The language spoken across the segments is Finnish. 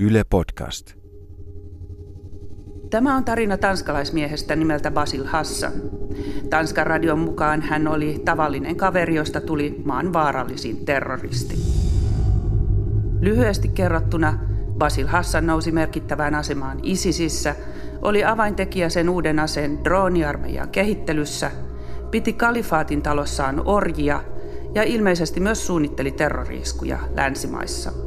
Yle Podcast. Tämä on tarina tanskalaismiehestä nimeltä Basil Hassan. Tanskan radion mukaan hän oli tavallinen kaveri, josta tuli maan vaarallisin terroristi. Lyhyesti kerrottuna Basil Hassan nousi merkittävään asemaan ISISissä, oli avaintekijä sen uuden aseen drooniarmeijan kehittelyssä, piti kalifaatin talossaan orjia ja ilmeisesti myös suunnitteli terroriiskuja länsimaissa –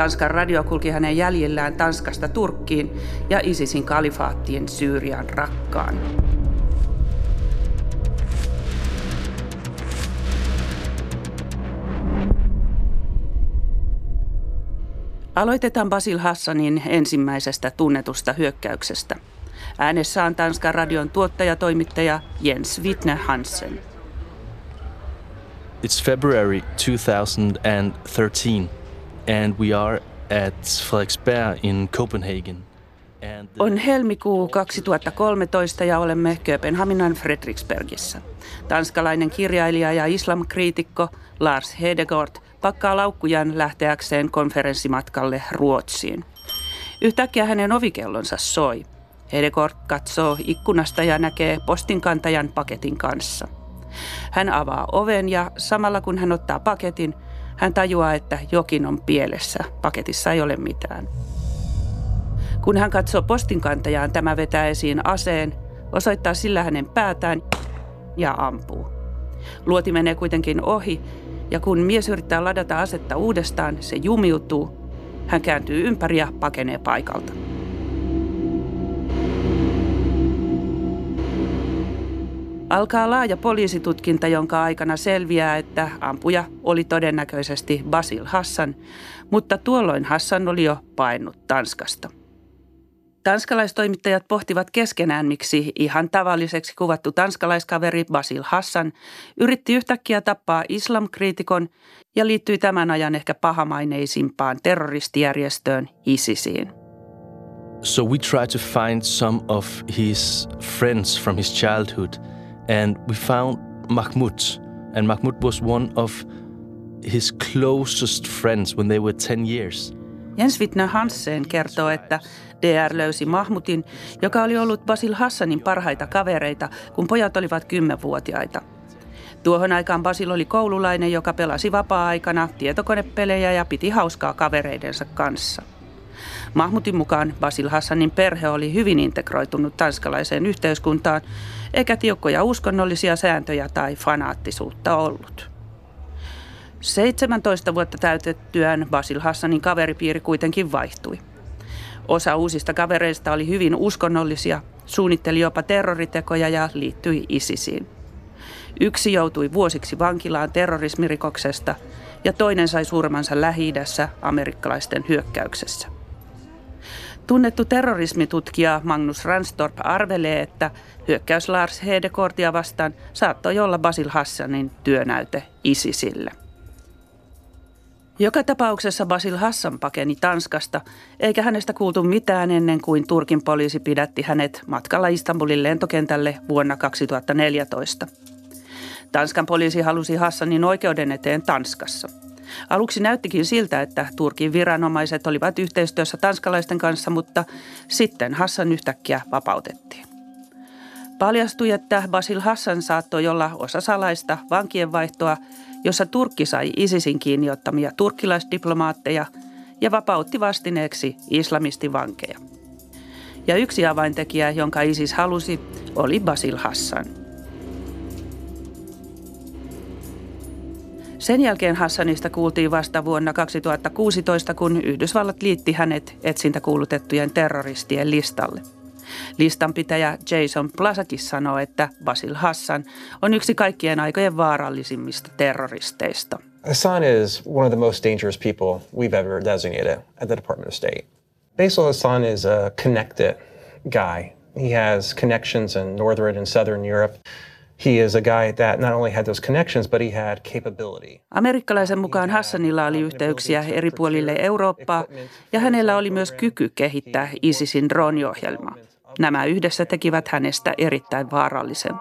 Tanskan radio kulki hänen jäljillään Tanskasta Turkkiin ja ISISin kalifaattien Syyrian rakkaan. Aloitetaan Basil Hassanin ensimmäisestä tunnetusta hyökkäyksestä. Äänessä on Tanskan radion tuottajatoimittaja Jens Wittner Hansen. It's February 2013 and we are at Frederiksberg in Copenhagen. On helmikuu 2013 ja olemme Kööpenhaminan Fredriksbergissä. Tanskalainen kirjailija ja islamkriitikko Lars Hedegaard pakkaa laukkujaan lähteäkseen konferenssimatkalle Ruotsiin. Yhtäkkiä hänen ovikellonsa soi. Hedegaard katsoo ikkunasta ja näkee postinkantajan paketin kanssa. Hän avaa oven ja samalla kun hän ottaa paketin – hän tajuaa, että jokin on pielessä. Paketissa ei ole mitään. Kun hän katsoo postinkantajaan, tämä vetää esiin aseen, osoittaa sillä hänen päätään ja ampuu. Luoti menee kuitenkin ohi, ja kun mies yrittää ladata asetta uudestaan, se jumiutuu. Hän kääntyy ympäri ja pakenee paikalta. Alkaa laaja poliisitutkinta, jonka aikana selviää, että ampuja oli todennäköisesti Basil Hassan, mutta tuolloin Hassan oli jo paennut Tanskasta. Tanskalaistoimittajat pohtivat keskenään, miksi ihan tavalliseksi kuvattu tanskalaiskaveri Basil Hassan yritti yhtäkkiä tappaa islamkriitikon ja liittyi tämän ajan ehkä pahamaineisimpaan terroristijärjestöön ISISiin. So we try to find some of his friends from his childhood – and we found Mahmoud. And Mahmoud was one of his closest friends when they were 10 years. Jens Wittner Hansen kertoo, että DR löysi Mahmutin, joka oli ollut Basil Hassanin parhaita kavereita, kun pojat olivat kymmenvuotiaita. Tuohon aikaan Basil oli koululainen, joka pelasi vapaa-aikana tietokonepelejä ja piti hauskaa kavereidensa kanssa. Mahmutin mukaan Basil Hassanin perhe oli hyvin integroitunut tanskalaiseen yhteiskuntaan, eikä tiukkoja uskonnollisia sääntöjä tai fanaattisuutta ollut. 17 vuotta täytettyään Basil Hassanin kaveripiiri kuitenkin vaihtui. Osa uusista kavereista oli hyvin uskonnollisia, suunnitteli jopa terroritekoja ja liittyi ISISiin. Yksi joutui vuosiksi vankilaan terrorismirikoksesta ja toinen sai surmansa lähi amerikkalaisten hyökkäyksessä. Tunnettu terrorismitutkija Magnus Ranstorp arvelee, että hyökkäys Lars Hedekortia vastaan saattoi olla Basil Hassanin työnäyte ISISille. Joka tapauksessa Basil Hassan pakeni Tanskasta, eikä hänestä kuultu mitään ennen kuin Turkin poliisi pidätti hänet matkalla Istanbulin lentokentälle vuonna 2014. Tanskan poliisi halusi Hassanin oikeuden eteen Tanskassa – Aluksi näyttikin siltä, että Turkin viranomaiset olivat yhteistyössä tanskalaisten kanssa, mutta sitten Hassan yhtäkkiä vapautettiin. Paljastui, että Basil Hassan saattoi olla osa salaista vankienvaihtoa, jossa Turkki sai ISISin kiinniottamia turkkilaisdiplomaatteja ja vapautti vastineeksi islamistivankeja. Ja yksi avaintekijä, jonka ISIS halusi, oli Basil Hassan – Sen jälkeen Hassanista kuultiin vasta vuonna 2016, kun Yhdysvallat liitti hänet etsintäkuulutettujen terroristien listalle. Listanpitäjä Jason Plasakis sanoo, että Basil Hassan on yksi kaikkien aikojen vaarallisimmista terroristeista. Hassan is one of the most dangerous people we've ever designated at the Department of State. Basil Hassan is a connected guy. He has connections in Northern and Southern Europe. He is a guy that not only had those connections, but he had capability. Amerikkalaisen mukaan Hassanilla oli yhteyksiä eri puolille Eurooppaa ja hänellä oli myös kyky kehittää ISISin drooniohjelmaa. Nämä yhdessä tekivät hänestä erittäin vaarallisen.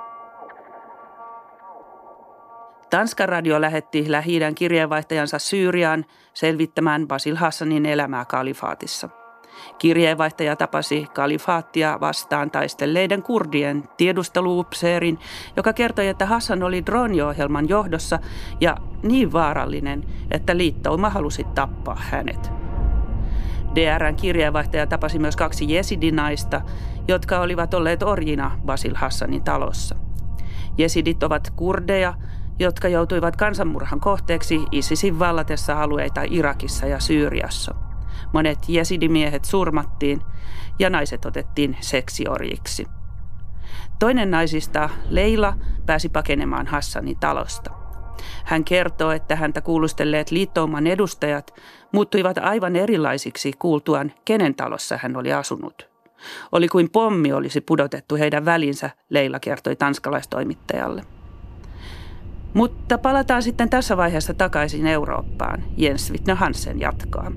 Tanskan radio lähetti lähi kirjeenvaihtajansa Syyriaan selvittämään Basil Hassanin elämää kalifaatissa. Kirjeenvaihtaja tapasi kalifaattia vastaan taistelleiden kurdien tiedusteluupseerin, joka kertoi, että Hassan oli droniohjelman johdossa ja niin vaarallinen, että liittouma halusi tappaa hänet. DRn kirjeenvaihtaja tapasi myös kaksi jesidinaista, jotka olivat olleet orjina Basil Hassanin talossa. Jesidit ovat kurdeja, jotka joutuivat kansanmurhan kohteeksi ISISin vallatessa alueita Irakissa ja Syyriassa. Monet jesidimiehet surmattiin ja naiset otettiin seksiorjiksi. Toinen naisista, Leila, pääsi pakenemaan Hassanin talosta. Hän kertoo, että häntä kuulustelleet liittouman edustajat muuttuivat aivan erilaisiksi kuultuaan, kenen talossa hän oli asunut. Oli kuin pommi olisi pudotettu heidän välinsä, Leila kertoi tanskalaistoimittajalle. Mutta palataan sitten tässä vaiheessa takaisin Eurooppaan. Jens Wittner Hansen jatkaa.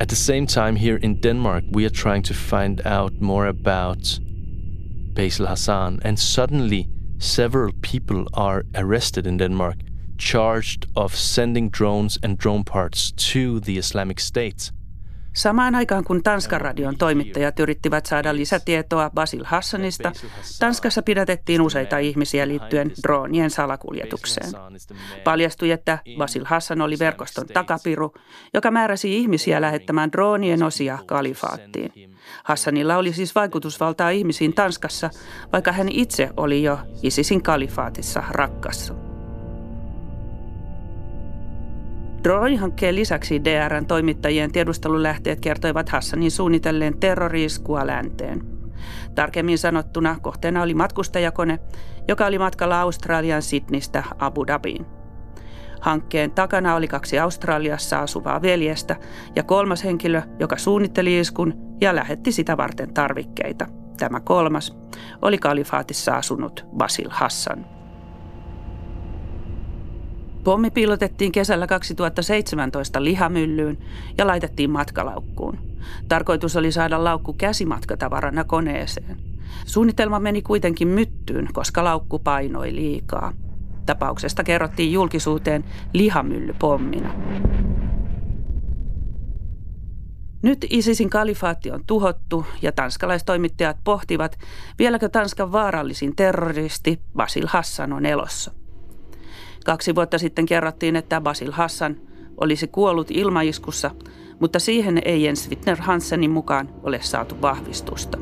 At the same time here in Denmark we are trying to find out more about Basil Hassan and suddenly several people are arrested in Denmark charged of sending drones and drone parts to the Islamic State. Samaan aikaan kun Tanskan radion toimittajat yrittivät saada lisätietoa Basil Hassanista, Tanskassa pidätettiin useita ihmisiä liittyen droonien salakuljetukseen. Paljastui, että Basil Hassan oli verkoston takapiru, joka määräsi ihmisiä lähettämään droonien osia kalifaattiin. Hassanilla oli siis vaikutusvaltaa ihmisiin Tanskassa, vaikka hän itse oli jo ISISin kalifaatissa rakkassa. Drone-hankkeen lisäksi DRn toimittajien tiedustelulähteet kertoivat Hassanin suunnitelleen terroriiskua länteen. Tarkemmin sanottuna kohteena oli matkustajakone, joka oli matkalla Australian Sydneystä Abu Dhabiin. Hankkeen takana oli kaksi Australiassa asuvaa veljestä ja kolmas henkilö, joka suunnitteli iskun ja lähetti sitä varten tarvikkeita. Tämä kolmas oli kalifaatissa asunut Basil Hassan. Pommi piilotettiin kesällä 2017 lihamyllyyn ja laitettiin matkalaukkuun. Tarkoitus oli saada laukku käsimatkatavarana koneeseen. Suunnitelma meni kuitenkin myttyyn, koska laukku painoi liikaa. Tapauksesta kerrottiin julkisuuteen lihamyllypommina. Nyt ISISin kalifaatti on tuhottu ja tanskalaistoimittajat pohtivat, vieläkö Tanskan vaarallisin terroristi Basil Hassan on elossa. Kaksi vuotta sitten kerrottiin, että Basil Hassan olisi kuollut ilmaiskussa, mutta siihen ei Jens Wittner Hansenin mukaan ole saatu vahvistusta.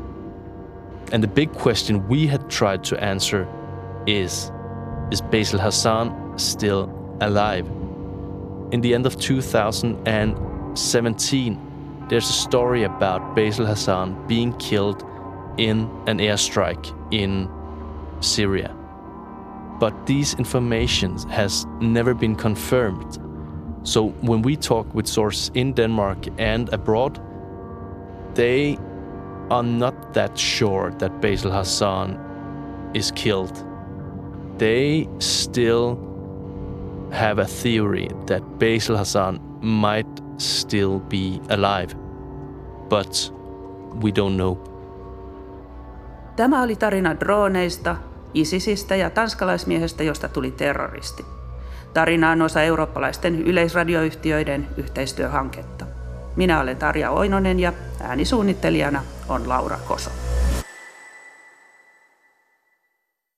And the big question we had tried to answer is Is Basil Hassan still alive? In the end of 2017, there's a story about Basil Hassan being killed in an airstrike in Syria. But these informations has never been confirmed. So when we talk with sources in Denmark and abroad, they are not that sure that Basil Hassan is killed. They still have a theory that Basil Hassan might still be alive, but we don't know. Tämä oli tarina droneista, ISISistä ja tanskalaismiehestä, josta tuli terroristi. Tarina on osa eurooppalaisten yleisradioyhtiöiden yhteistyöhanketta. Minä olen Tarja Oinonen ja äänisuunnittelijana on Laura Koso.